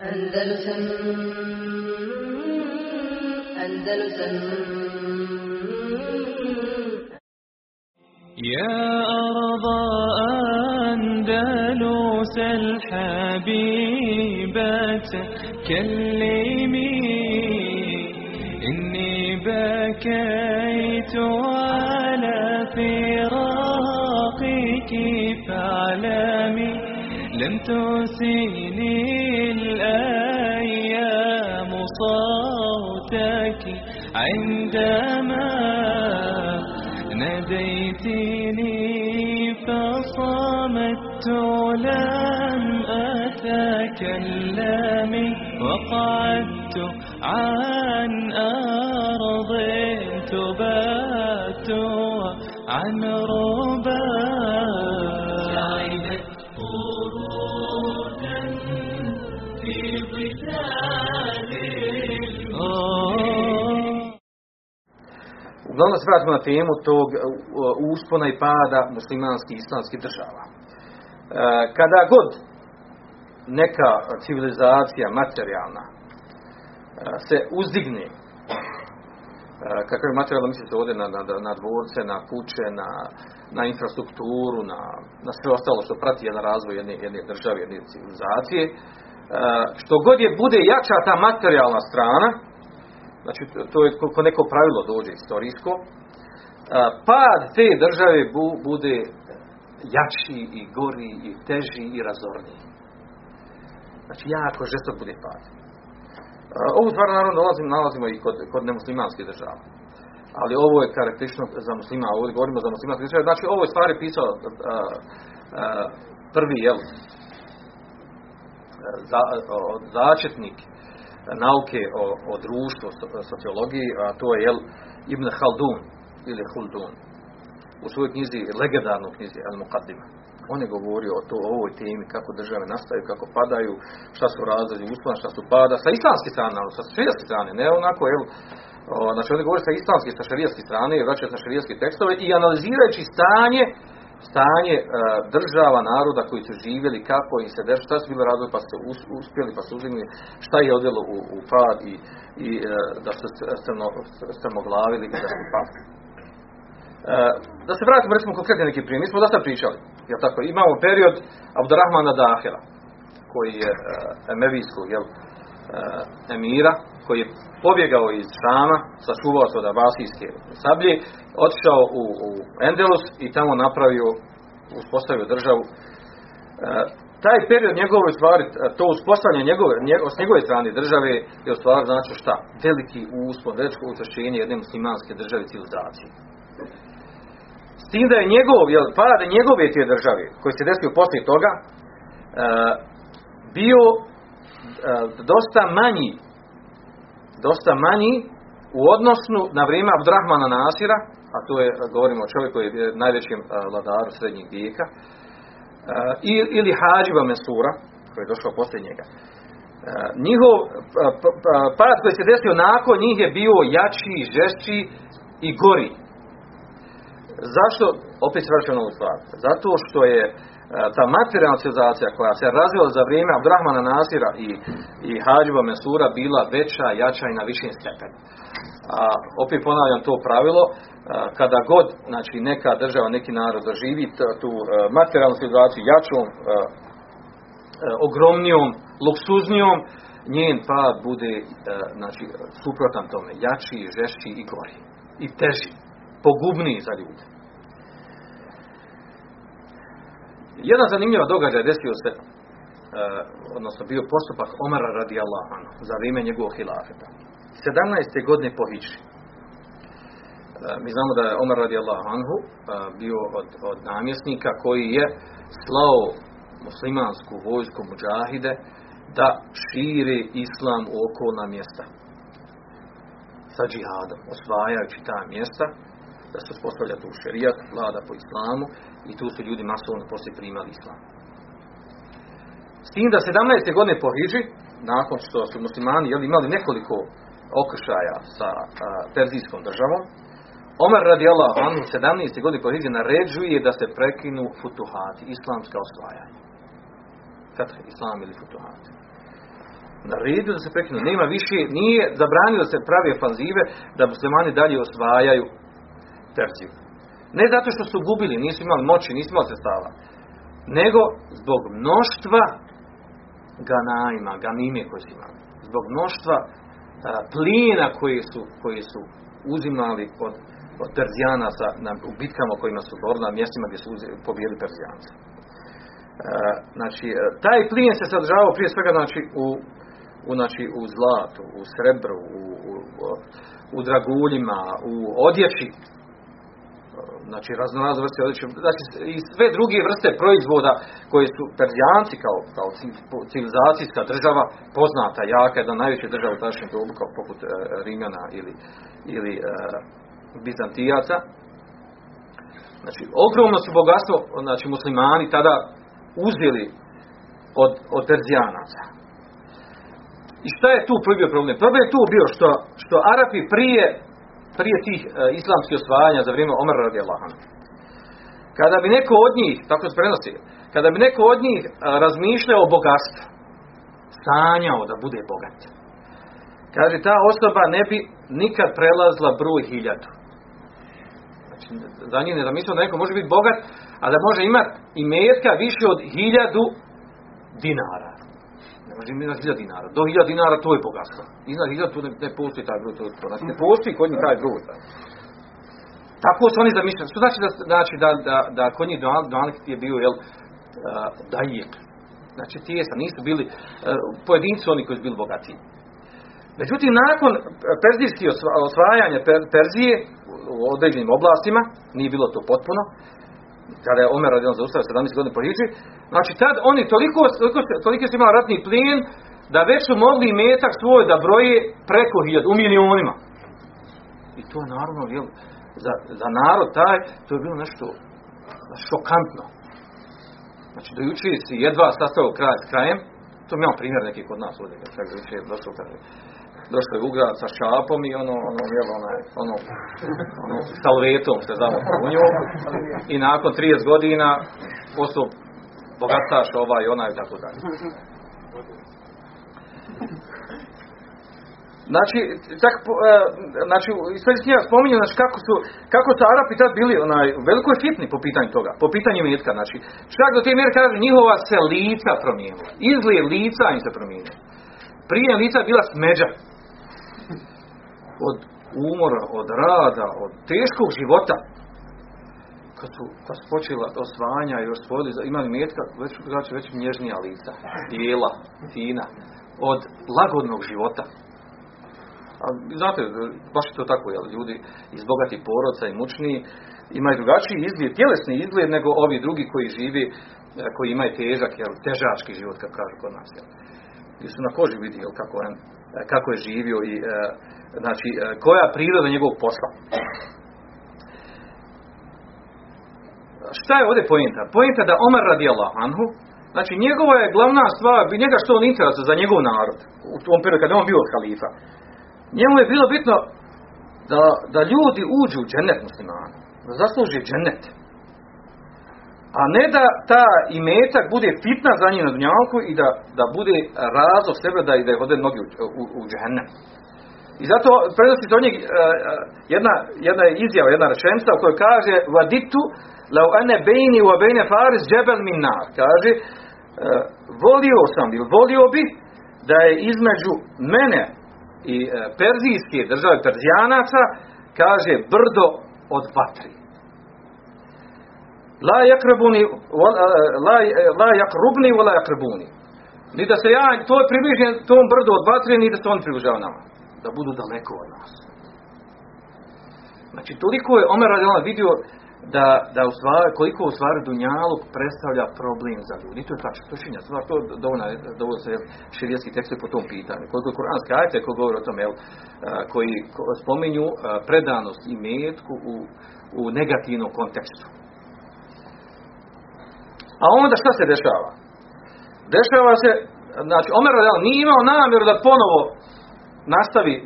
Andalusam Andalusam يا أرض أندلس الحبيبة كلمي إني بكيت على فراقك فاعلمي لم تسيني لم أتكلم وقعدت عن أرض تبات عن ربا سعدت قرونا في Uglavnom se vratimo na temu tog uh, uspona i pada muslimanskih islamskih država. E, Kada god neka civilizacija materijalna e, se uzdigne, e, kakav je materijalno mislite ovdje na, na, na dvorce, na kuće, na, na infrastrukturu, na, na sve ostalo što prati jedan razvoj jedne, jedne države, jedne civilizacije, što god je bude jača ta materijalna strana, znači to- je ko neko pravilo dođe istorijsko, pad te države bu- bude jači i gori i teži i razorniji. Znači jako žestok bude pad. Ovu stvar naravno nalazimo, nalazimo i kod, kod nemuslimanskih država. Ali ovo je karakteristično za muslima, ovdje govorimo za muslimanske države. Znači ovo je stvari pisao a, a, prvi, jel, za, o- začetnik nauke o, o društvu, so- sociologiji, a to je jel, Ibn Haldun ili Huldun u svojoj knjizi, legendarnoj knjizi El Muqaddima. On je govorio o, to, o ovoj temi, kako države nastaju, kako padaju, šta su razlozi uspona, šta su pada, sa islamske strane, ali sa šarijaske strane, ne onako, jel, o, znači oni govori sa islamske, sa šarijaske strane, vraćaju na šarijaske tekstove i analizirajući stanje stanje e, država, naroda koji su živjeli, kako im se dešava, šta su bili razlozi, pa su us- uspjeli, pa su uzimili, šta je odvelo u, u pad i, i e, da su strmoglavili i da su pali. E, da se vratimo recimo konkretno neki primjer, mi smo dosta pričali, jel tako, imamo period Abdurrahmana Dahira, koji je e, emevijskog, jel, e, emira, koji je pobjegao iz Šama, sačuvao se od Abasijske sablje, otišao u, u Endelus i tamo napravio, uspostavio državu. E, taj period njegove stvari, to uspostavljanje njegove, s njegove strane države je u znači šta? Veliki uspon, veliko učešćenje jedne muslimanske države civilizacije. Tim da je njegov, jel, njegove te države, koji se desio poslije toga, e, bio e, dosta manji dosta manji u odnosu na vrijeme Abdurrahmana Nasira, a to je, govorimo o čovjeku koji je najvećem e, vladaru srednjeg vijeka, e, ili Hadžiba Mesura, koji je došao poslije njega. E, Njihov e, pad koji se desio nakon njih je bio jači, žešći i gori. Zašto? Opet se vraćam na ovu stvar. Zato što je e, ta materijalna koja se razvila za vrijeme Abdurrahmana Nasira i, i Hadžiba Mesura bila veća, jača i na višem stepenu. A opet ponavljam to pravilo, e, kada god znači, neka država, neki narod doživi tu e, materijalnu civilizaciju jačom, e, ogromnijom, luksuznijom, njen pad bude znači, suprotan tome, jači, žešći i gori. I teži, pogubniji za ljude. Jedan zanimljiv događaj desio se, e, odnosno bio postupak Omara radijallahu anhu za vrijeme njegovog hilafeta. 17. godine po. E, mi znamo da je Omar radijallahu anhu e, bio od, od namjesnika koji je slao muslimansku vojsku muđahide da širi islam u okolna mjesta sa džihadom, osvajajući ta mjesta da se uspostavlja tu šerijat, vlada po islamu i tu su ljudi masovno poslije primali islam. S tim da 17. godine po nakon što su muslimani jel, imali nekoliko okršaja sa a, perzijskom državom, Omer radijallahu anhu 17. godine po naređuje da se prekinu futuhati, islamska osvajanja. Fethe, islam ili futuhati. naredio da se prekinu. Nema više, nije zabranio da se pravi ofanzive da muslimani dalje osvajaju Perziju. Ne zato što su gubili, nisu imali moći, nisu imali sredstava, nego zbog mnoštva ganajima, ganime koje su imali. Zbog mnoštva a, plina koji su, koji su uzimali od, od Perzijanaca na, u bitkama kojima su borili na mjestima gdje su uzi- pobijeli Perzijanci. E, znači, taj plin se sadržavao prije svega znači, u, u, znači, u zlatu, u srebru, u, u, u draguljima, u odjeći, znači raznorazne vrste odjeće, znači i sve druge vrste proizvoda koje su Perzijanci kao, kao ci- civilizacijska država poznata, jaka, jedna od najvećih država u tadašnjem dobu kao poput e, Rimljana ili, ili e, Bizantijaca. Znači, ogromno su bogatstvo, znači muslimani tada uzeli od, od Perzijanaca. I šta je tu prvi problem? Problem je tu bio što, što Arapi prije, prije tih e, islamskih osvajanja za vrijeme Omara radijallahu anhu, kada bi neko od njih, tako se prenosi, kada bi neko od njih e, razmišljao o bogatstvu, sanjao da bude bogat, kaže ta osoba ne bi nikad prelazla broj hiljadu. Znači, za njih ne zamislio da neko može biti bogat, a da može imati i metka više od hiljadu dinara. Ne može imati hiljadu dinara. Do hiljadu dinara to je bogatstvo. Iznad hiljadu tu ne, ne postoji taj broj. To, to, znači ne postoji kod njih taj broj. Tako su oni zamišljali. Što znači da, znači da, da, da kod njih Duanik je bio, jel, uh, dajik. Znači tijesa, nisu bili uh, pojedinci oni koji su bili bogatiji. Međutim, nakon perzijskih osva- osvajanja Per- Perzije u određenim oblastima, nije bilo to potpuno, kada je Omer radijalno zaustavio 17 godina po Hidži, znači tad oni toliko, toliko, toliko su imali ratni plijen, da već su mogli metak svoj da broje preko hiljad, u milionima. I to je naravno, jel, za, za narod taj, to je bilo nešto šokantno. Znači, do juče si jedva sastavio kraj s krajem, to mi imamo primjer neki kod nas ovdje, čak juče je došao, kaže, došao je ugra sa šapom i ono, ono, jel, onaj, ono, ono, salvetom se zamo u njom i nakon 30 godina postao bogataš ovaj i onaj i tako dalje. Znači, po- e, znači, istorijski knjiga spominje, znači, kako su, kako su Arapi tad bili, onaj, u velikoj fitni po pitanju toga, po pitanju metka, znači, čak do te mjere kaže, njihova se lica promijenila, izgled lica im se promijenila. Prije lica je bila smeđa, od umora, od rada, od teškog života, kad su, kad su počela osvajanja i osvojili, imali metka, već, znači, već nježnija lica, bijela, fina, od lagodnog života. A znate, baš je to tako, jel, ljudi iz bogatih porodca i mučni imaju drugačiji izgled, tjelesni izgled nego ovi drugi koji živi, e, koji imaju težak, jel, težački život, kako kažu kod nas, jel. Gdje su na koži vidi, jel, kako, on, kako je živio i, e, znači, e, koja je priroda njegovog posla. Šta je ovdje pojenta? Pojenta da Omar radijallahu anhu, znači njegova je glavna stvar, njega što on interesuje za njegov narod, u tom periodu kada je on bio halifa. Njemu je bilo bitno da, da ljudi uđu u džennet muslimana, da zasluži džennet. A ne da ta imetak bude fitna za njih na i da, da bude razlog sebe da, da ih ode mnogi u, u, u. I zato prenosi od njeg uh, jedna, jedna izjava, jedna rečenica u kojoj kaže Vaditu lau ane bejni u bejne faris džebel min nar. Kaže, uh, volio sam ili volio bi da je između mene i uh, perzijske države Perzijanaca kaže brdo od vatri. La jakrabuni, wa- uh, la, la jakrubni, wala jakrabuni. Ni da se ja to približim tom brdu od vatre, ni da se on približava nama. Da budu daleko od nas. Znači, toliko je Omer radijalno vidio da, da u stvari, koliko u stvari Dunjaluk predstavlja problem za ljudi. To je tačno, to je činjenica. Stvar, to dovoljno, dovoljno se širijski tekstovi po tom pitanju. Koliko je kuranski ajte koji govori o tome, jel, a, koji ko- spominju predanost i metku u, u negativnom kontekstu. A onda šta se dešava? Dešava se, znači Omer nije imao namjeru da ponovo nastavi e,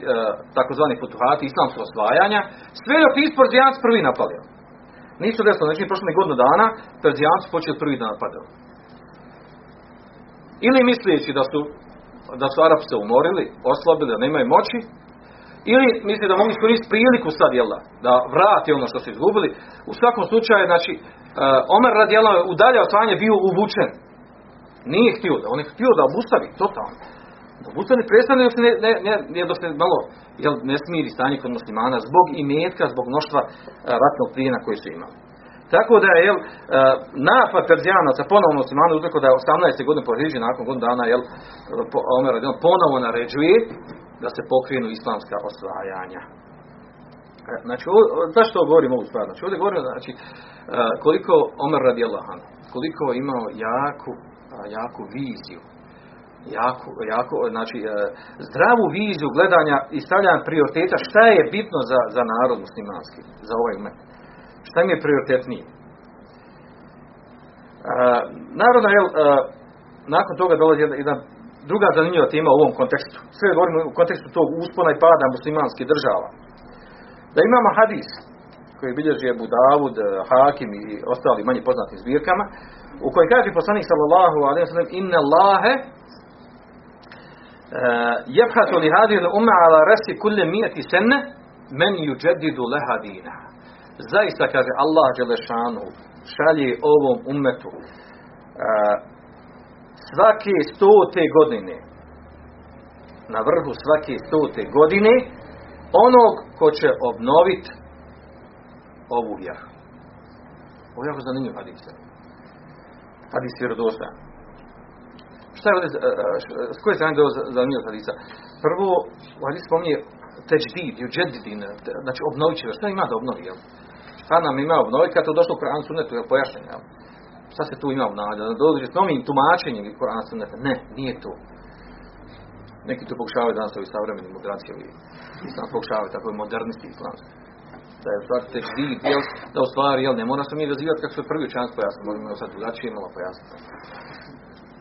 takozvani futuhati islamskog osvajanja, sve dok nisu Perzijanci prvi napali. Nisu desilo, znači prošlo ni godinu dana, Perzijanci počeli prvi da napadaju. Ili misleći da su da su Arapi se umorili, oslabili, da nemaju moći, ili misli da mogu iskoristiti priliku sad, jel da, da vrati ono što su izgubili. U svakom slučaju, znači, uh, Omer radijalno u dalje osvajanje bio uvučen. Nije htio da, on je htio da obustavi, totalno. Da obustavi prestane dok se ne, ne, ne, ne, dok se malo jel, ne smiri stanje kod muslimana zbog imetka, zbog mnoštva uh, ratnog plijena koji su imali. Tako da je jel, uh, napad Perzijanaca ponovno muslimanu uzreko da je 18. godine po nakon godinu dana jel, Omer ponovo naređuje da se pokrenu islamska osvajanja. E, Znači, ovo, zašto ovo govorim ovu stvar? Znači, ovdje govorim, znači, e, koliko Omer radi Allah, koliko je imao jaku, jaku viziju, jaku, jako, znači, e, zdravu viziju gledanja i stavljanja prioriteta, šta je bitno za, za narod muslimanski, za ovaj umet. Šta mi je prioritetnije? Naravno, jel, nakon toga dolazi jedna, jedna druga zanimljiva tema u ovom kontekstu. Sve govorimo u kontekstu tog uspona i pada muslimanskih država. Da imamo hadis koji bilježi Abu Davud, Hakim i ostali manje poznatim zbirkama, u kojoj kaže poslanik sallallahu alejhi ve sellem inna Allahe jebhatu li hadi umma ala rasi kulle mijeti senne men yuđedidu leha dina. Zaista kaže Allah Đelešanu šalje ovom ummetu uh, svake stote godine na vrhu svake stote godine onog ko će obnoviti ovu vjeru. Ovo je jako zanimljiv hadis. Hadis vjerodostojan. Šta je ovdje, s koje strane je zanimljiv hadisa? Prvo, u hadisu spominje teđdid, juđedidin, znači obnovit će, šta ima da obnovi, jel? Šta nam ima obnoviti kad to došlo u Kur'an sunetu, jel, pojašnjenje, jel? Šta se tu ima obnavljati? Da dođe s novim tumačenjem Kur'ana sunneta? Ne, nije to. Neki to pokušavaju danas ovi savremeni mudraci, ovi islam pokušavaju, tako modernisti islamski. Da je u stvari teđdid, jel, da u stvari, jel, ne mora se mi razvijati kako se prvi učenjac pojasniti, možemo sad drugačije malo pojasniti.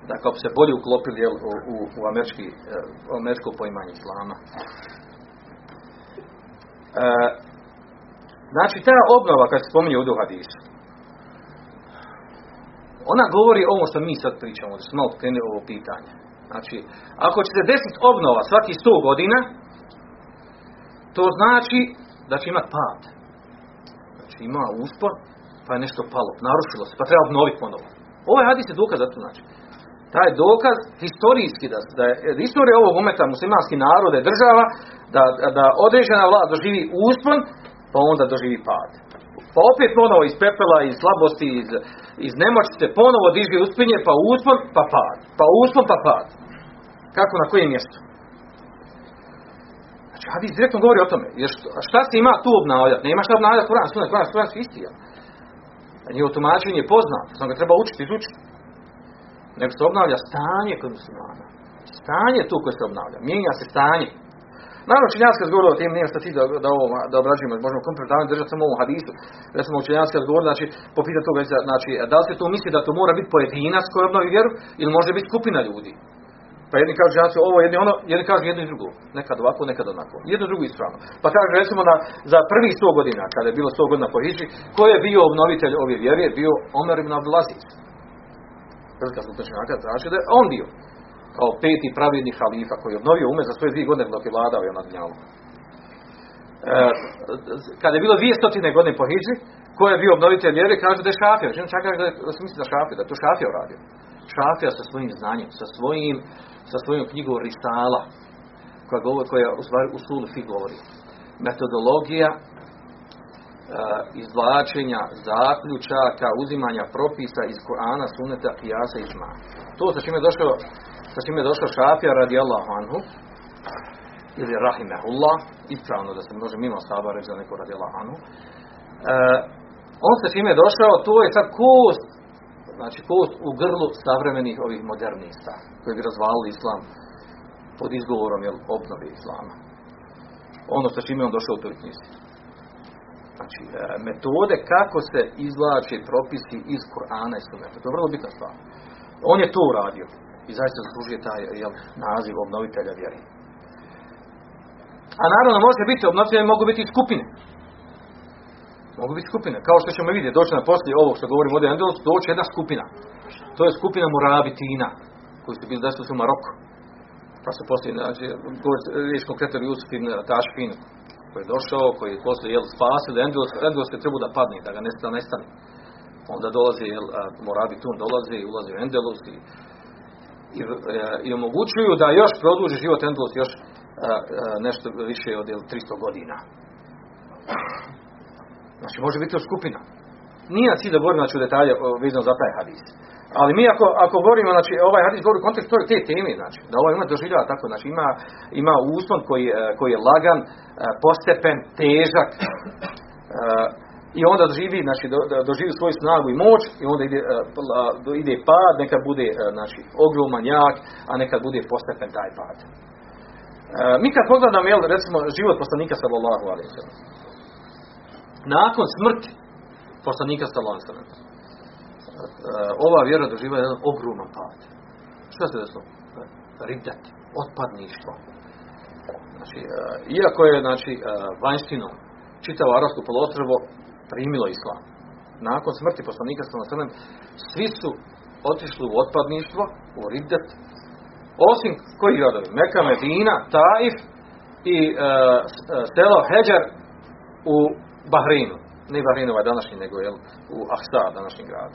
Da kako se bolje uklopili jel, u, u, u, američki, u američko poimanje islama. E, znači, ta obnova, kad se spominje u hadisu, ona govori ovo što mi sad pričamo, da smo malo krenuli ovo pitanje. Znači, ako će se desiti obnova svaki 100 godina, to znači da će imati pad. Znači, ima uspor, pa je nešto palo, narušilo se, pa treba obnoviti ponovo. Ovaj hadis je dokaz za to znači. Taj dokaz historijski da, da je istorija ovog umeta muslimanski narode država da, da određena vlada doživi uspon pa onda doživi pad. Pa opet ponovo iz pepela, iz slabosti, iz, iz nemoći se ponovo diže uspinje, pa uspon, pa pad. Pa uspon, pa pad. Kako, na kojem mjestu? Znači, hadis direktno govori o tome. Jer što, šta se ima tu obnavljati? Nema šta obnavljati Kur'an, sunet, Kur'an, Kur'an su isti. Njihovo tumačenje je ga treba učiti, izučiti. Nego se obnavlja stanje kod muslimana. Stanje tu koje se obnavlja. Mijenja se stanje. Naravno, činjanski razgovor o tim nije ti da, da, ovo, da obrađujemo, možemo kompletno držati samo ovom hadisu. Recimo, činjanski razgovor, znači, po pitanju toga, znači, da li se tu misli da to mora biti pojedinac koji obnovi vjeru, ili može biti skupina ljudi. Pa jedni kažu činjanski ovo, jedni ono, jedni kažu jedno i drugo. Nekad ovako, nekad onako. Jedno drugo ispravno. Pa kaže, recimo, da za prvi sto godina, kada je bilo sto godina po Hiđi, ko je bio obnovitelj ove vjere, bio Omer ibn Abdulaziz. Velika skupina činjaka traži da je on bio kao peti pravedni halifa koji je obnovio ume za svoje dvije godine dok je vladao je nad njom. E, kada je bilo dvije stotine godine po Hidži, ko je bio obnovitelj vjere, kaže da je šafija. Žena čak kaže da, se misli da šafija, da je to šafija uradio. Šafija sa svojim znanjem, sa svojim, sa svojom knjigom Risala, koja, govori, koja u stvari u Sulfi govori. Metodologija uh, izvlačenja zaključaka, uzimanja propisa iz Korana, Suneta, Kijasa i Žma. To sa čime je došao sa čime je došao Šafija radi Allahu anhu ili rahimehullah ispravno da se može mimo saba reći za neko radi Allahu anhu. E, on sa čime je došao to je sad kost znači kost u grlu savremenih ovih modernista koji bi razvalili islam pod izgovorom jel, obnovi islama. Ono sa čime on došao u toj knjizi. Znači e, metode kako se izvlače propisi iz Korana i Sunneta. To je vrlo bitna stvar. On je to uradio i zaista zaslužuje taj jel, naziv obnovitelja vjeri. A naravno može biti obnovitelji, mogu biti skupine. Mogu biti skupine. Kao što ćemo vidjeti, doći na poslije ovog što govorimo ovdje Endelus, doći jedna skupina. To je skupina Murabitina, koji su bili desili u Maroku. Pa se poslije, znači, riječ konkretno Jusuf ibn Tašfin, koji je došao, koji je poslije jel, spasio, da Endulus, Endulus je trebao da padne, da ga nestane, nestane. Onda dolazi, jel, Morabi Tun dolazi, ulazi u Endelus i, i, i omogućuju da još produži život Endulus još nešto više od jel, 300 godina. Znači, može biti to skupina. Nije cilj da govorimo znači, u detalje vezano za taj hadis. Ali mi ako, ako govorimo, znači ovaj hadis govori u kontekstu te teme, znači, da ovaj umet doživljava tako, znači ima, ima uspon koji, e, koji je lagan, e, postepen, težak, e, i onda doživi, znači, do, doživi svoju snagu i moć i onda ide, ide pad, nekad bude znači, ogroman, jak, a nekad bude postepen taj pad. Mi kad pogledamo, jel, recimo, život poslanika sallallahu alaihi nakon smrti poslanika sallallahu alaihi ova vjera doživa jedan ogroman pad. Što se desilo? Ridet, otpadništvo. Znači, iako je znači, vanjštinom čitavo arabsko polostrvo primilo islam. Nakon smrti poslanika sallallahu svi su otišli u otpadništvo, u Ridet, osim koji gradovi? Meka, Medina, Taif i uh, selo Heđar u Bahreinu. Ne Bahreinu ovaj današnji, nego je u Ahsa, današnji grad.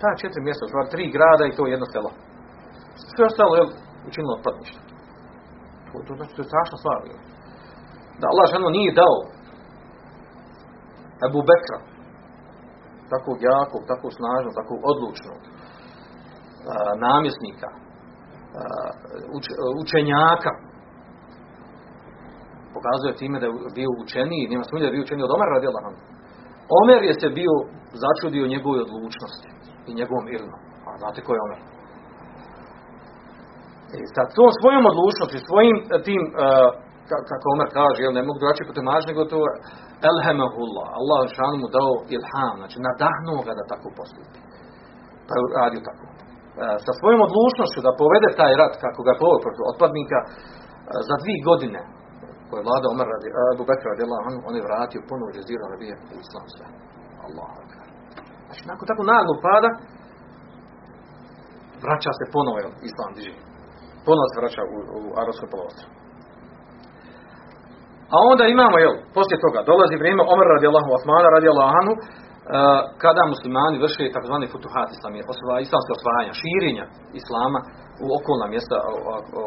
Ta četiri mjesta, u tri grada i to jedno selo. Sve ostalo je učinilo otpadništvo. To, to znači to je strašna stvar. Da Allah ženo nije dao Ebu Bekra takvog jakog, takvog snažnog, takvog odlučnog namjesnika, učenjaka. Pokazuje time da je bio učeniji, nema sumnje da je bio učeniji od Omer radi Omer je se bio začudio njegove odlučnosti i njegovom ilmu. A znate ko je Omer? I sa tom svojom odlučnosti, svojim tim, uh, kako Omer kaže, jel, ne mogu drugačije potomaći, nego to elhemahullah. Allah šanu mu dao ilham, znači nadahnuo ga da tako postupi. Pa je radio tako. Uh, sa svojom odlučnošću da povede taj rat, kako ga povede protiv otpadnika, uh, za dvije godine koje je vlada Omer radi, Abu Bekr radi Allah, on je vratio ponovo jezira Arabije u islam sve. Allah. Znači, nakon tako naglog pada, vraća se ponovo, islam diži. Ponovo se vraća u, u arabsko polostro. A onda imamo, jel, poslije toga, dolazi vrijeme Omer radi Allahu Osmana radi Allahanu, uh, kada muslimani vrše takozvani futuhat islamije, osva, islamske osvajanja, širenja islama u okolna mjesta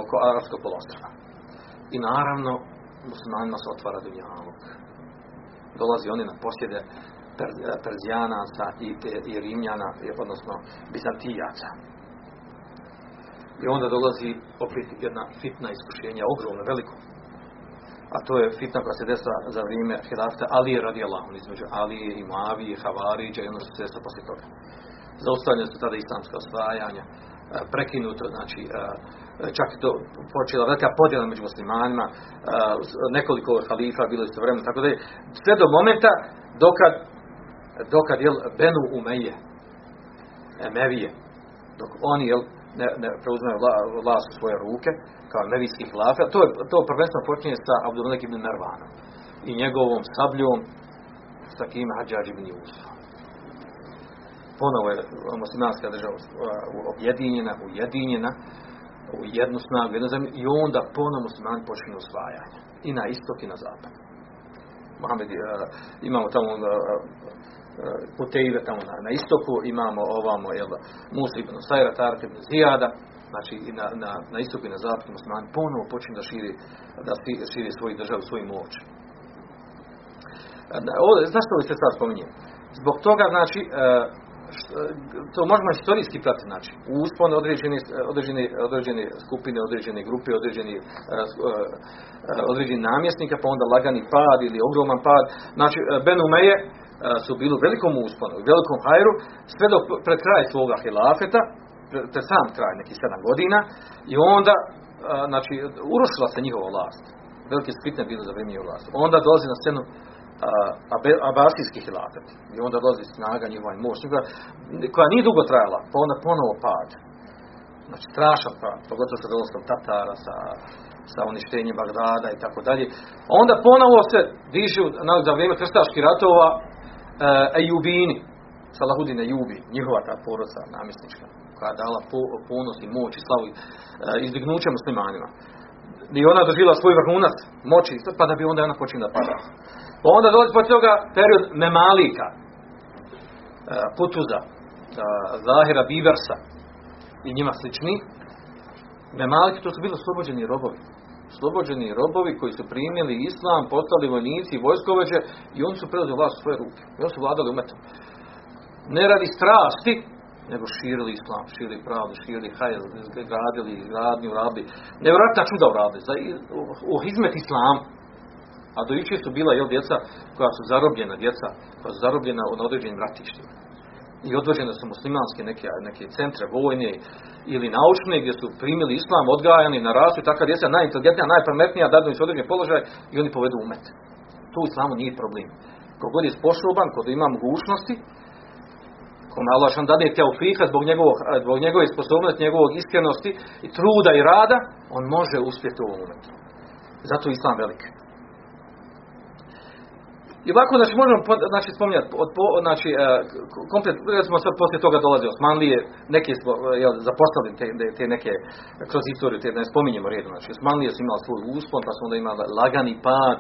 oko arapskog polostrava. I naravno, muslimanima se otvara dunjalog. Dolazi oni na posjede Perzijanaca i, i Rimljana, odnosno Bizantijaca. I onda dolazi opet jedna fitna iskušenja, ogromna, veliko. A to je fitna koja se desila za vrijeme Hilafta Ali radi Allahom, između Ali i Mavi i Havariđa i ono što se desila poslije toga. Su tada islamska osvajanja, e, prekinuto, znači, e, čak to počela velika podjela među muslimanima, e, nekoliko halifa bilo isto vremena, tako da je sve do momenta dokad dokad jel Benu Umeje Emevije dok oni jel ne, ne preuzmaju vlast u svoje ruke kao emevijski hlafe to, je, to prvenstveno počinje sa Abdulmelik ibn Mervanom i njegovom sabljom sa kim Hadžađ ibn Yusuf ponovo je muslimanska država objedinjena, ujedinjena u jednu snagu, jednu zemlju i onda ponovo muslimani počinju osvajanje i na istok i na zapad. Mohamed, uh, imamo tamo uh, Kutejve tamo na, na istoku, imamo ovamo, jel, Musa ibn Sajra, Tarak ibn Zijada, znači i na, na, na istoku i na zapadu muslimani ponovo počinju da širi, da širi svoju državu, svoju moć. Zašto li se sad spominjem? Zbog toga, znači, to možemo historijski pratiti, znači, uspon određene, određene, određene skupine, određene grupe, određeni, određeni namjesnika, pa onda lagani pad ili ogroman pad. Znači, Ben Umeje, su bili u velikom usponu, u velikom hajru, sve do pred kraj svoga hilafeta, pred sam kraj, neki sedam godina, i onda, znači, urušila se njihova vlast. Velike spitne bile za vrijeme vlast. Onda dolazi na scenu abasijski hilafet. I onda dolazi snaga njihova i moć, koja nije dugo trajala, pa onda ponovo pad. Znači, strašan pad, pogotovo sa dolaskom Tatara, sa, sa uništenjem Bagdada i tako dalje. Onda ponovo se dižu za vrijeme krstaških ratova uh, Ejubini, Salahudin Ejubi, njihova ta poroca namjesnička, koja je dala ponos i moć i slavu e, izdignuće muslimanima. I ona doživjela svoj vrhunac moći, pa da bi onda ona počinila pada. Pa onda dolazi po toga period Memalika, e, Putuza, Zahira Biversa i njima slični. Memaliki to su bili oslobođeni robovi. Slobođeni robovi koji su primili islam, postali vojnici, vojskovođe i oni su preuzeli vlast u svoje ruke. I oni su vladali umetom. Ne radi strasti, nego širili islam, širili pravdu, širili hajl, gradili, gradnju, radili. Nevjerojatna čuda uradili. Za, u hizmet islam. A do iče su bila jel, djeca koja su zarobljena, djeca koja su zarobljena na određenim ratištima. I odvođene su muslimanske neke, neke centre vojne ili naučne gdje su primili islam, odgajani na rasu i takva djeca najinteligentnija, najpametnija, dadnu su određene položaje i oni povedu umet. Tu u islamu nije problem. Kogod je sposoban, kod ima mogućnosti, kome Allah šan dade teofika zbog, njegovog, zbog njegove sposobnosti, njegovog iskrenosti i truda i rada, on može uspjeti u ovom momentu. Zato je Islam velik. I ovako, znači, možemo znači, spominjati, od, znači, e, komplet, recimo sad poslije toga dolaze Osmanlije, neki smo jel, zapostavili te, te, neke, kroz istoriju, te, ne spominjemo redom, znači, Osmanlije su imali svoj uspon, pa su onda imali lagani pad,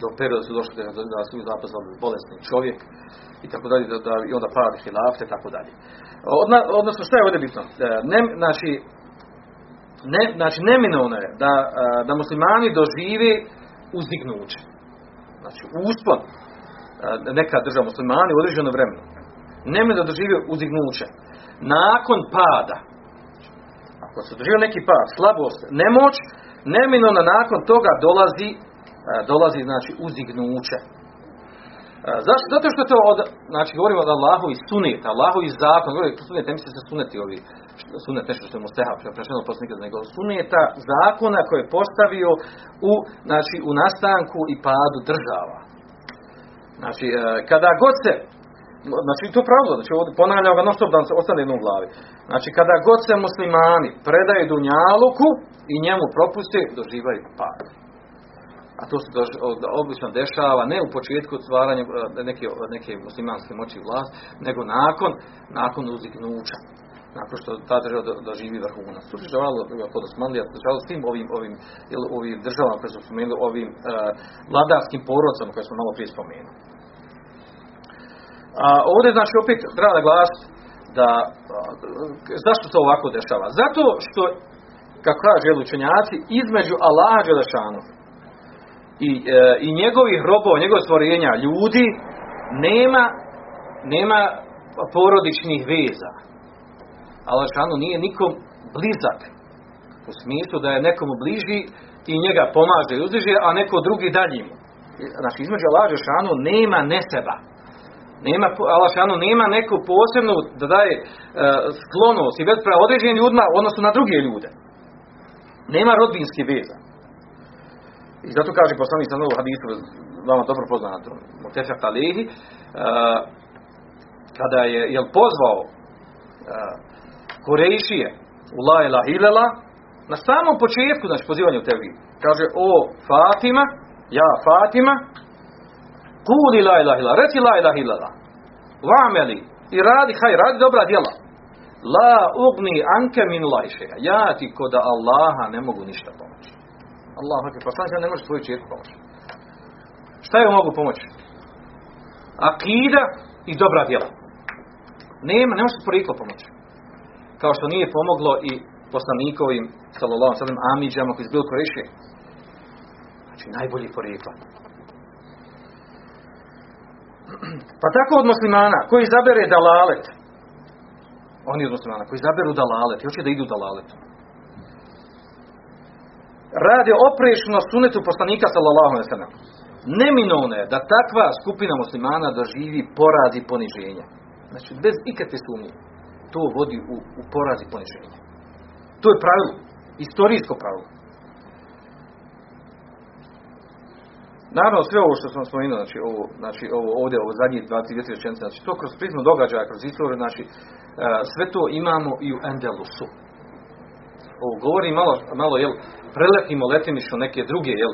do perioda su došli da, da su zaposlali bolesni čovjek, i tako dalje, da, da, i onda padi hilafte, tako dalje. odnosno, šta je ovdje bitno? E, ne, znači, ne, znači, neminovno je da, e, da muslimani dožive uzdignuće. Znači, uspon e, neka država muslimani u određeno vremenu. Neminovno da dožive uzdignuće. Nakon pada, ako se doživio neki pad, slabost, nemoć, neminovno nakon toga dolazi dolazi znači uzdignuće. Zašto? Zato što to od, znači govorimo od Allahu i suneta, Allahu i zakon, govorimo suneta, ne misli se suneti ovi, sunet nešto što je mustehab, prešeno poslanika, nego suneta zakona koje je postavio u, znači, u nastanku i padu država. Znači, e, kada god se, znači to pravilo, znači ponavljam ga non stop da se ostane jednom u glavi. Znači, kada god se muslimani predaju dunjaluku i njemu propuste, doživaju pad a to se obično dešava ne u početku stvaranja e, neke, neke muslimanske moći vlast, nego nakon, nakon uzignuća nakon što ta država doživi vrhunac. Tu se kod Osmanlija, dešavalo s tim ovim, ovim, ovim državama koje su spomenuli, ovim uh, vladarskim porodcama koje smo malo prije spomenuli. A ovdje znači opet treba glas da zašto se ovako dešava? Zato što, kako kaže učenjaci, između Allaha Đelešanu i, e, i njegovih robova, njegov stvorenja ljudi nema, nema porodičnih veza. Allah nije nikom blizak. U smislu da je nekomu bliži i njega pomaže i uzdiže, a neko drugi dalji mu. Znači, između Allah šanu nema neseba. Nema, Allah nema neku posebnu da daje e, sklonost i već određenim ljudima odnosno na druge ljude. Nema rodbinski veza. I zato kaže poslanik sa novu hadisu, vama dobro poznato, Mutefak Alihi, uh, kada je jel pozvao uh, Kurejšije u la ilaha na samom početku, znači pozivanje u tebi, kaže, o Fatima, ja Fatima, kuli la ilaha ilala, reci la ilaha ilala, vameli, i radi, haj, radi dobra djela. La ugni anke min lajšeha. Ja ti kod Allaha ne mogu ništa pomoći. Allah pa šta ne može tvoju čerku pomoći. Šta je mogu pomoći? Akida i dobra djela. Nema, ne može poriklo pomoći. Kao što nije pomoglo i poslanikovim, sallallahu sallam, amidžama koji su bili koriše. Znači, najbolji porikla. Pa tako od muslimana, koji izabere dalalet, oni od muslimana, koji izaberu dalalet, hoće da idu dalalet radi oprešno sunetu poslanika sallallahu alejhi ve Neminovno je da takva skupina muslimana doživi poraz i poniženje. Znači, bez ikakve sumnje. To vodi u, u poraz i poniženje. To je pravilo. Istorijsko pravilo. Naravno, sve ovo što sam spomenuo, znači, ovo, znači ovo ovdje, ovo dva, tri rečenice, znači to kroz prizmu događaja, kroz istoriju, znači e, sve to imamo i u Endelusu. Ovo govori malo, malo jel, preletimo letimično neke druge, jel,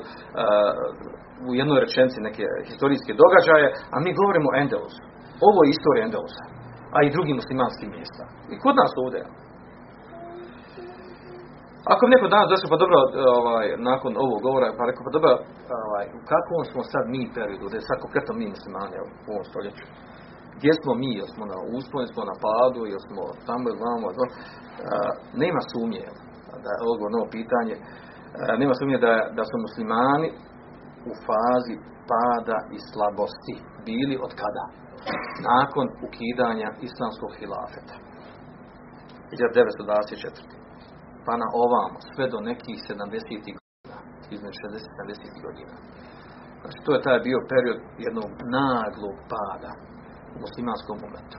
u jednoj rečenici neke historijske događaje, a mi govorimo o Endelusu. Ovo je istorija Endelusa. a i drugim muslimanskim mjesta. I kod nas ovdje. Ako bi neko danas došao, pa dobro, ovaj, nakon ovog govora, pa rekao, pa dobro, ovaj, u kakvom smo sad mi periodu, da je sad konkretno mi muslimani u ovom stoljeću, gdje smo mi, jel smo na usponu, smo na padu, jel smo tamo ili vamo, nema sumnje, da je odgovor novo pitanje, nema sumnje da, da su muslimani u fazi pada i slabosti bili od kada? Nakon ukidanja islamskog hilafeta. 1924 pa na ovamo, sve do nekih 70. godina, između 60 i 70. godina. Znači, to je taj bio period jednog naglog pada u muslimanskom momentu.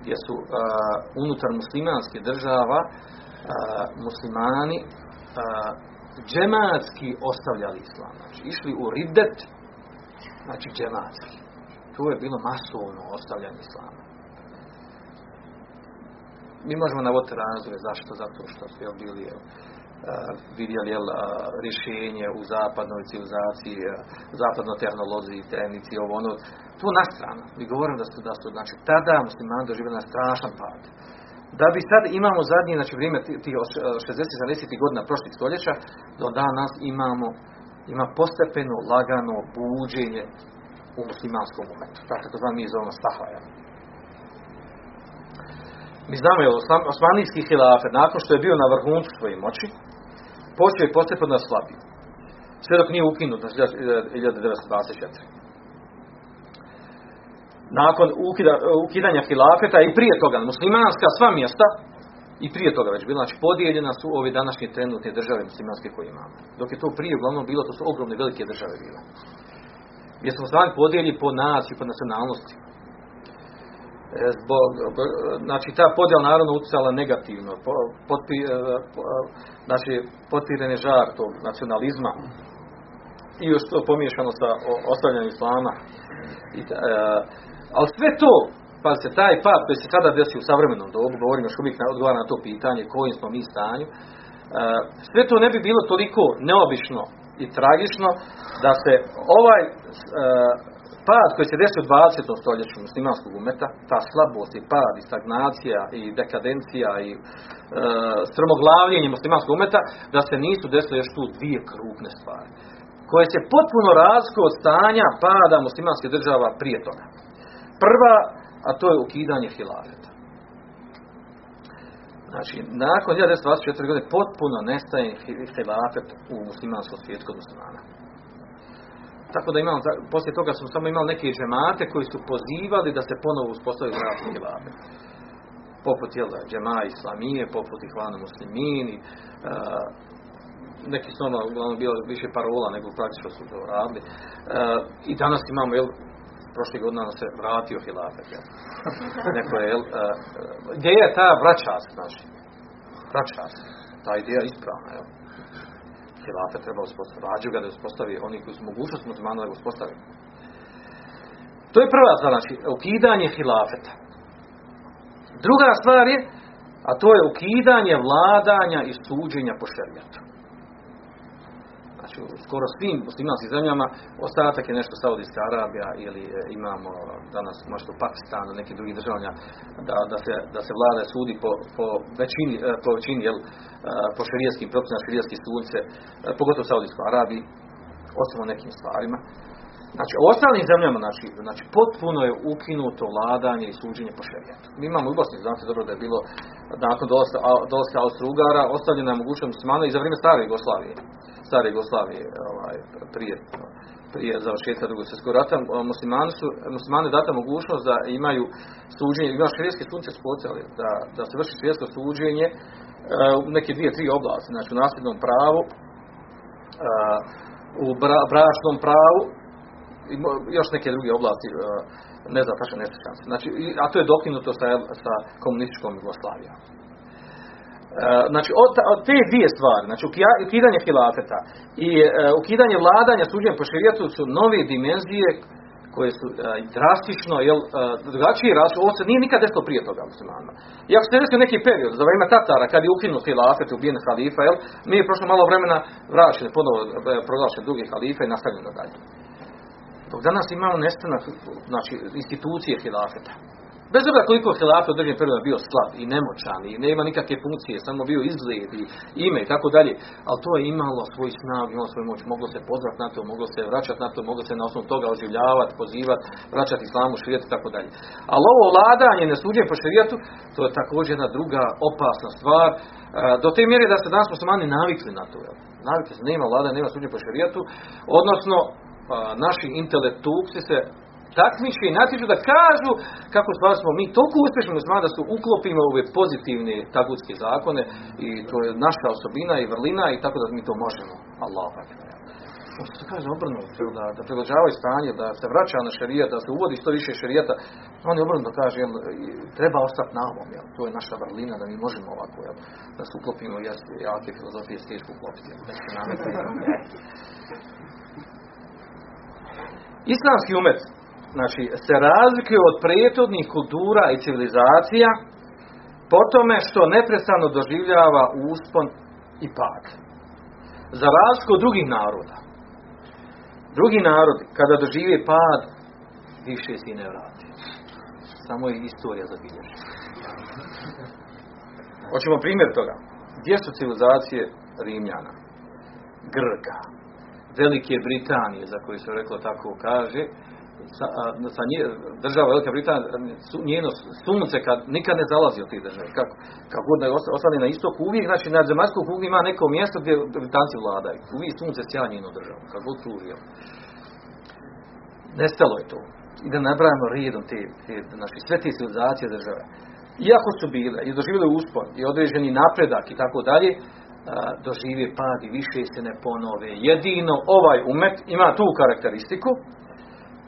Gdje su uh, unutar muslimanske država muslimani džematski ostavljali islam. Znači, išli u ridet, znači džematski. To je bilo masovno ostavljanje islama mi možemo navoditi razloge zašto, zato što su jel, bili jel, vidjeli jel, rješenje u zapadnoj civilizaciji, zapadnoj tehnologiji, tehnici, ovo ono, to na stranu. Mi govorimo da su, da su znači, tada muslimani doživjeli na strašan pad. Da bi sad imamo zadnje, znači vrijeme tih 60-70 godina prošlih stoljeća, do danas imamo ima postepeno, lagano buđenje u muslimanskom momentu. Tako to mi zovemo stahaja. Mi znamo je osmanijski hilafet, nakon što je bio na vrhuncu svoje moći, počeo je postepeno slabiji. Sve dok nije ukinut na 1924. Nakon ukida, ukidanja hilafeta i prije toga, muslimanska sva mjesta, i prije toga već bila, znači podijeljena su ove današnje trenutne države muslimanske koje imamo. Dok je to prije uglavnom bilo, to su ogromne velike države bile. Gdje smo stvari podijeljeni po naciji, po nacionalnosti. E, zbog, znači ta podjela naravno utjecala negativno, potpi, e, znači potpiren je žar tog nacionalizma i još to pomiješano sa ostavljanjem islama. I, e, ali sve to, pa se taj pad koji se sada desi u savremenom dobu, govorimo još uvijek odgovara na to pitanje kojim smo mi stanju, sve to ne bi bilo toliko neobično i tragično da se ovaj pad koji se desio u 20. stoljeću muslimanskog umeta, ta slabost i pad i stagnacija i dekadencija i e, strmoglavljenje muslimanskog umeta, da se nisu desile još tu dvije krupne stvari koje se potpuno razlikuju od stanja pada muslimanske država prije toga. Prva, a to je ukidanje hilafeta. Znači, nakon 1924. godine potpuno nestaje hilafet u muslimanskom svijetu kod muslimana. Tako da imamo, poslije toga smo samo imali neke džemate koji su pozivali da se ponovo uspostavi zračni hilave. Poput jel, džema islamije, poput ihvana muslimini, uh, neki su ono uglavnom bilo više parola nego praktično su to radili. Uh, I danas imamo, jel, prošle godine se vratio hilafet, jel. Neko je, jel, uh, gdje je ta vraćast, znači? Vraćast. Ta ideja ispravna, jel hilafet treba uspostaviti. Rađu ga da uspostavi oni koji su mogućnost muslimana da uspostavi. To je prva stvar, znači, ukidanje hilafeta. Druga stvar je, a to je ukidanje vladanja i suđenja po šerijatu. Znači, u skoro svim muslimanskim zemljama ostatak je nešto Saudijska Arabija ili e, imamo danas možda u Pakistanu, neki drugi državanja, da, da, se, da se vlada sudi po, po većini, e, po većini jel, e, po šerijskim propisima, šerijski sunce, pogotovo u Saudijskoj Arabiji, osim o nekim stvarima. Znači, u ostalim zemljama, znači, znači, potpuno je ukinuto vladanje i suđenje po šerijatu. Mi imamo u Bosni, znate dobro da je bilo nakon dolaska, dolaska Austro-Ugara, ostavljena je mogućnost muslimana i za vrijeme stare Jugoslavije stare Jugoslavije ovaj, prije, prije završetka drugog svjetskog rata, muslimani su, muslimani data mogućnost da imaju suđenje, ima širijeske sunce spocali, da, da se vrši širijesko suđenje uh, u neke dvije, tri oblasti, znači u nasljednom pravu, uh, u bra, bračnom pravu, i još neke druge oblasti, uh, ne znam, tačno ne Znači, a to je dokinuto sa, sa komunističkom Jugoslavijom. Znači, od, od te dvije stvari, znači ukidanje hilafeta i uh, ukidanje vladanja suđenja po šerijetu su nove dimenzije koje su uh, drastično, jel, uh, drugačije različite, ovo se nije nikad desilo prije toga. I ako se desilo neki period, za vrijeme Tatara, kad je ukinut hilafet, ubijen halifa, jel, mi je prošlo malo vremena vraćeni, ponovo proglašeni drugi halife i nastavljeno dalje. Dok danas imamo nestanak, znači, institucije hilafeta. Bez obzira koliko hilafe u određenim periodima bio slab i nemoćan i nema nikakve funkcije, samo bio izgled i ime i tako dalje, ali to je imalo svoj snag, imalo svoju moć, moglo se pozvati na to, moglo se vraćati na to, moglo se na osnovu toga oživljavati, pozivati, vraćati islamu, širijetu i tako dalje. Ali ovo vladanje, nesuđenje po širijetu, to je također jedna druga opasna stvar, e, do te mjere da se danas muslimani navikli na to. Navikli se, nema vlada, nema suđenja po širijetu, odnosno naši intelektuci se takmiče i natječu da kažu kako stvar smo mi toliko uspješni muslimani da su uklopimo ove pozitivne tagutske zakone i to je naša osobina i vrlina i tako da mi to možemo. Allah Možda se kaže obrnuto, da, da prilažavaju stanje, da se vraća na šerijet, da se uvodi što više šerijeta, on je obrnuto kaže, jel, treba ostati na ovom, jel, to je naša vrlina, da mi možemo ovako, jel, da se uklopimo, jer jake filozofije je teško uklopiti, jel, da se namete, Islamski umet, znači, se razlikuje od prethodnih kultura i civilizacija po tome što neprestano doživljava uspon i pad. Za razliku od drugih naroda. Drugi narodi, kada dožive pad, više si ne vrati. Samo je istorija zabilježi. Hoćemo primjer toga. Gdje su civilizacije Rimljana? Grka, Velike Britanije, za koje se reklo tako kaže, sa, sa nje, država Velika Britanija, su, njeno sunce kad, nikad ne zalazi od tih država. Kako, kako da je ostane na istoku, uvijek, znači na zemaljskoj kugli ima neko mjesto gdje Britanci vladaju. Uvijek sunce sja njenu državu, kako god. Nestalo je to. I da nabrajamo redom te, te znači, sve te civilizacije države. Iako su bile i doživjeli uspon i određeni napredak i tako dalje, dožive pad i više se ne ponove. Jedino ovaj umet ima tu karakteristiku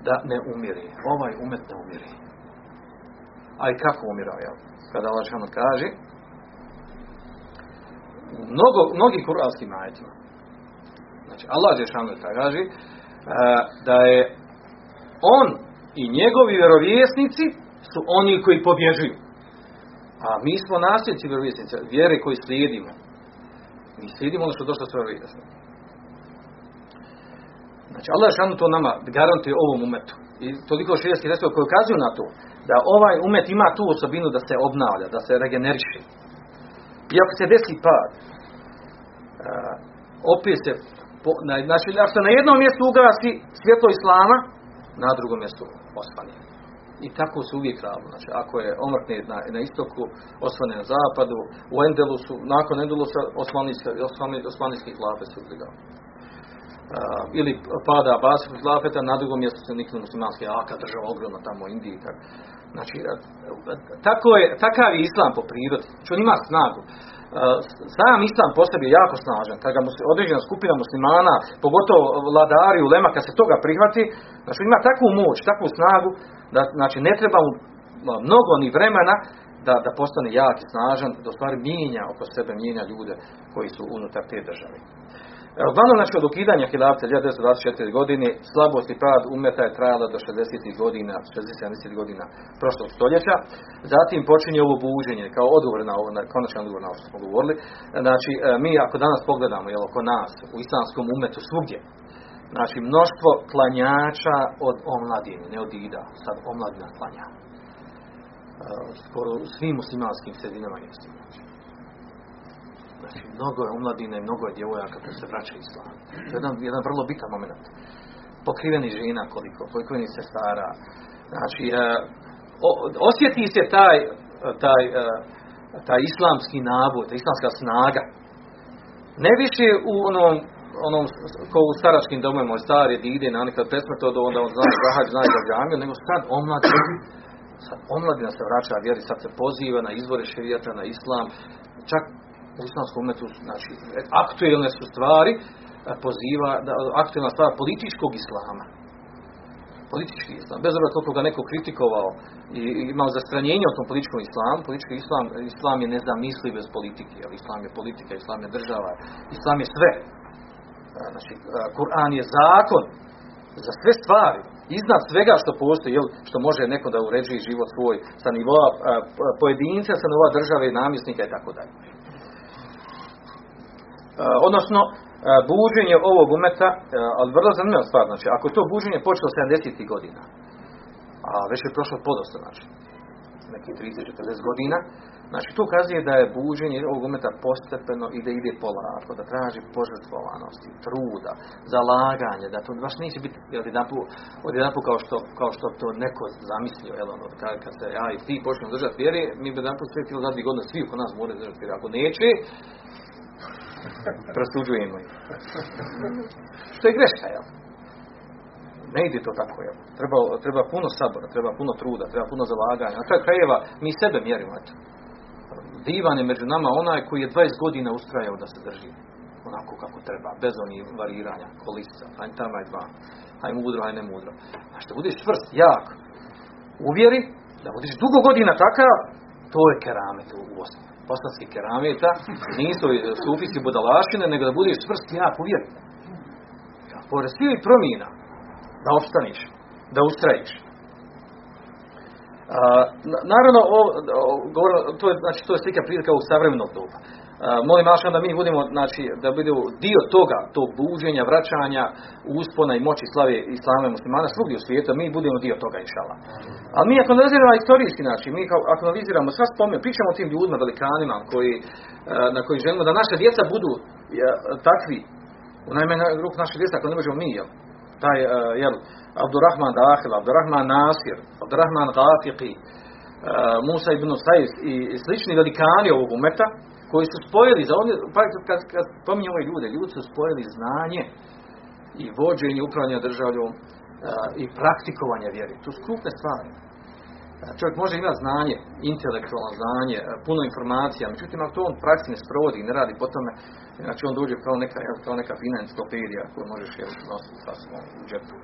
da ne umire. Ovaj umet ne umire. A i kako umirao, jel? Kada Allah Žešanu kaže, u mnogo, mnogim kuranskim ajetima, znači Allah Žešanu kaže, da je on i njegovi vjerovjesnici su oni koji pobježuju. A mi smo nasljednici vjerovjesnici, vjere koji slijedimo. Mi slijedimo ono što došlo sve vjerovjesnici. Znači, Allah šanu to nama garantuje ovom umetu. I toliko širijskih resova koji ukazuju na to, da ovaj umet ima tu osobinu da se obnavlja, da se regeneriše. I ako se desi pad, uh, opet se, po, na, znači, ako se na jednom mjestu ugasi svjetlo Islama, na drugom mjestu osvane. I tako se uvijek radilo. Znači, ako je omrtne na, na istoku, osvane na zapadu, u Endelusu, nakon Endelusa osmanijski, osmanijski hlape su uzdigao. Uh, ili pada Abasov zlafeta, na drugom mjestu se niknu muslimanski aka, država ogromna tamo u Indiji. Tak. Znači, tako je, takav je islam po prirodi. Znači, on ima snagu. Sam islam po sebi je jako snažan. Kada mu određena skupina muslimana, pogotovo vladari u lema, kad se toga prihvati, znači ima takvu moć, takvu snagu, da znači, ne treba mu mnogo ni vremena da, da postane jak i snažan, da stvari mijenja oko sebe, mijenja ljude koji su unutar te države. Uglavnom, znači, od ukidanja hilafta 1924 godine, slabost i pad umeta je trajala do 60. godina, 60. godina prošlog stoljeća. Zatim počinje ovo buženje, kao odgovor na ovo, na konačan odgovor na ovo što smo govorili. Znači, e, mi ako danas pogledamo, jel, oko nas, u islamskom umetu svugdje, znači, mnoštvo klanjača od omladine, ne od ida, sad omladina klanja. E, skoro u svim muslimanskim sredinama je znači. Znači, mnogo je omladine, mnogo je djevojaka koji se vraća islam. To je jedan, jedan vrlo bitan moment. Pokriveni žena koliko, pokriveni se stara. Znači, e, o, osjeti se taj, taj, e, taj islamski naboj, ta islamska snaga. Ne više u onom, onom ko u staračkim domovima, stari ide na nekad presmrto, onda on zna da zna da džamiju, nego sad omladina, sad omladina se vraća vjeri, sad se poziva na izvore šerijata, na islam, čak u islamskom umetu, znači, aktuelne su stvari, poziva, da, aktuelna stvar političkog islama. Politički islam. Bez obzira koliko ga neko kritikovao i imao zastranjenje o tom političkom islamu, politički islam, islam je nezamisli bez politike, ali islam je politika, islam je država, islam je sve. Znači, Kur'an je zakon za sve stvari, iznad svega što postoji, jel, što može neko da uređuje život svoj sa nivoa pojedinca, sa nivoa države, namjesnika i tako dalje. Eh, odnosno eh, buđenje ovog umeta, eh, ali vrlo zanimljiva stvar, znači ako to buđenje počelo 70. godina, a već je prošlo podosta, znači, neki 30-40 godina, Znači, to ukazuje da je buđenje ovog umeta postepeno i da ide polako, da traži požrtvovanosti, truda, zalaganje, da to baš neće biti jedan kao što, kao što to neko zamislio, jel ono, kad, kad se ja i ti počnemo držati vjere, mi bi jedan put sve zadnjih godina, svi oko nas moraju držati vjere. Ako neće, presuđujemo ih. Što je greška, jel? Ne ide to tako, jel? Treba, treba puno sabora, treba puno truda, treba puno zalaganja. Na kraju krajeva mi sebe mjerimo, eto divan je među nama onaj koji je 20 godina ustrajao da se drži onako kako treba, bez onih variranja, kolisa, aj tamo, aj dva, aj mudro, aj ne mudro. A što budeš čvrst, jak, uvjeri, da budeš dugo godina takav, to je keramet u osnovi. Bosanski kerameta nisu sufijski budalašine, nego da budeš čvrst, jak, uvjeri. Pored svih promjena, da opstaniš, da ustrajiš naravno, o, to, je, znači, to je slika prilika u savremenog doba. Molim Ašan da mi budemo, znači, da budemo dio toga, tog buđenja, vraćanja, uspona i moći slave islame muslimana svugdje u svijetu, mi budemo dio toga, inšala. A mi ako analiziramo istorijski način, mi ako analiziramo sva spomen, pričamo o tim ljudima, velikanima, koji, na koji želimo da naše djeca budu takvi, u najmanju ruku naše djeca, ako ne možemo mi, jel? Taj, jel, Abdurrahman Dahil, Abdurrahman Nasir, Abdurrahman Ghafiqi, Musa ibn Sajs i slični velikani ovog umeta, koji su spojili, za oni, pa kad, kad pominje ove ljude, ljudi su spojili znanje i vođenje upravljanja državljom e, i praktikovanje vjeri. To su krupne stvari. E, čovjek može imati znanje, intelektualno znanje, puno informacija, međutim ako to on praksi ne sprovodi ne radi po tome, znači on dođe kao neka, kao neka fina koju možeš nositi sa u džepu.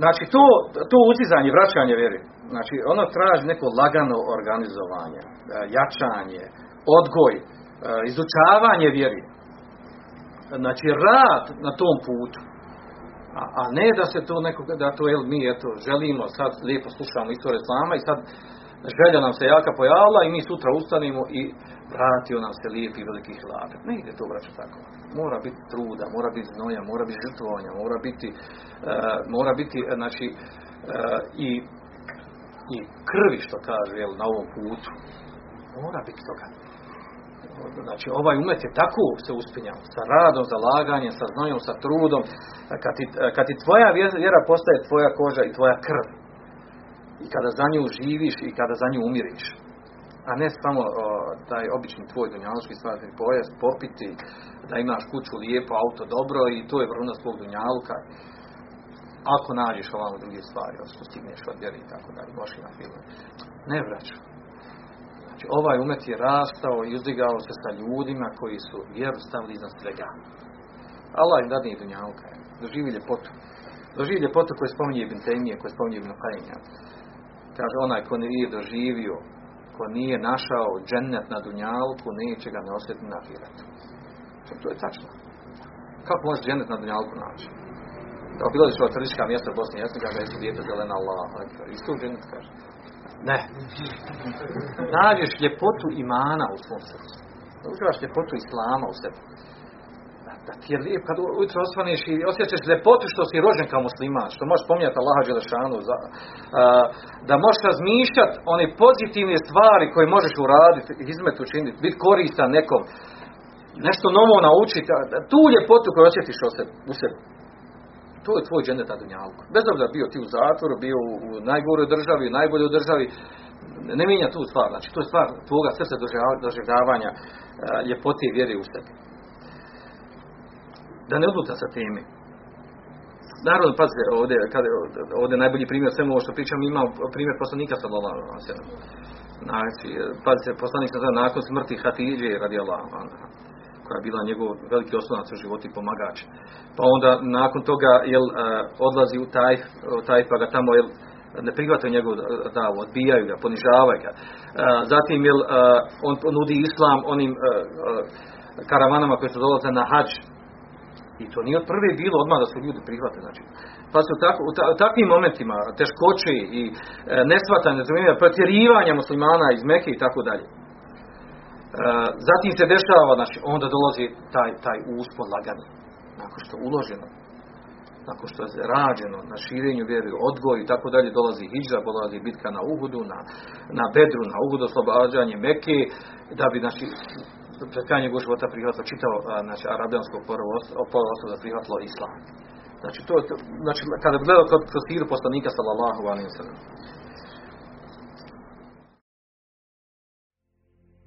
Znači to, to uzizanje, vraćanje vjeri, znači ono traži neko lagano organizovanje, e, jačanje, odgoj, e, izučavanje vjeri. Znači rad na tom putu. A, a ne da se to neko, da to jel, mi eto, želimo, sad lijepo slušamo istoriju Islama i sad želja nam se jaka pojavila i mi sutra ustanimo i vratio nam se lijepi veliki hlad. Ne ide to vraća tako. Mora biti truda, mora biti znoja, mora biti žrtvovanja, mora biti, uh, mora biti znači, uh, i, i krvi što kaže jel, na ovom putu. Mora biti toga. Znači ovaj umet je tako se uspinjao, sa radom, zalaganjem, sa znojom, sa trudom. Kad ti, kad ti tvoja vjera postaje tvoja koža i tvoja krv, i kada za nju živiš i kada za nju umiriš, a ne samo o, taj obični tvoj dunjalučki stvarni pojas, popiti, da imaš kuću lijepo, auto dobro i to je vrhunac tvog dunjaluka. Ako nađeš ovamo druge stvari, što stigneš od vjeri i tako dalje, moši na filmu. Ne vraću. Znači, ovaj umet je rastao i uzdigao se sa ljudima koji su vjeru stavili iznad svega. Allah im dadne i dunjaluka. Doživi ljepotu. Doživi ljepotu koju spominje Ibn Taymiye, koju spominje Ibn Qayyim. Kaže, onaj ko nije doživio ko nije našao džennet na dunjalku, neće ga ne osjetiti na ahiretu. To je tačno. Kako može džennet na dunjalku naći? Da što turistička mjesta u Bosni i Hercegovini, kaže, jesu dijete zelena Allah, isto džennet kaže. Ne. Nađeš ljepotu imana u svom srcu. Uživaš ljepotu islama u sebi da ti je lijep kad ujutro osvaneš i osjećaš ljepotu što si rođen kao musliman, što možeš spominjati Allaha Đelešanu, za, da možeš razmišljati one pozitivne stvari koje možeš uraditi, izmet učiniti, biti koristan nekom, nešto novo naučiti, tu ljepotu koju osjetiš u sebi. To je tvoj dženet na dunjalku. Bez obzira bio ti u zatvoru, bio u najgoroj državi, najboljoj državi, ne mijenja tu stvar. Znači, to je stvar tvoga srca doživljavanja ljepote i vjere u sebi da ne odluta sa teme. Naravno, pazite, ovdje, kada, ovdje najbolji primjer svemu ovo što pričam, ima primjer poslanika sa alejhi Znači, pazite, poslanik sam nakon smrti Hatidje radi Allah, koja je bila njegov veliki oslonac u životu i pomagač. Pa onda nakon toga jel, odlazi u taj, taj pa ga tamo jel, ne prihvataju njegov davu, odbijaju ga, ponižavaju ga. Zatim jel, on nudi islam onim karavanama koji su dolaze na hađ i to nije od prve bilo odmah da su ljudi prihvate. Znači, pa su tako, u, takvim momentima teškoće i e, nesvatanje, pretjerivanja muslimana iz Meke i tako dalje. Zatim se dešava, znači, onda dolazi taj, taj uspod lagani. Nakon što uloženo. nakon što je rađeno na širenju vjeri, odgoj i tako dalje, dolazi hijđa, dolazi bitka na Uhudu, na, na Bedru, na Uhudu, oslobađanje Mekke, da bi znači, pred krajnje života prihvatilo čitavo znači, arabijansko polovostvo da prihvatilo islam. Znači, to, znači, kada bi gledao kroz siru poslanika sallallahu alaihi sallam.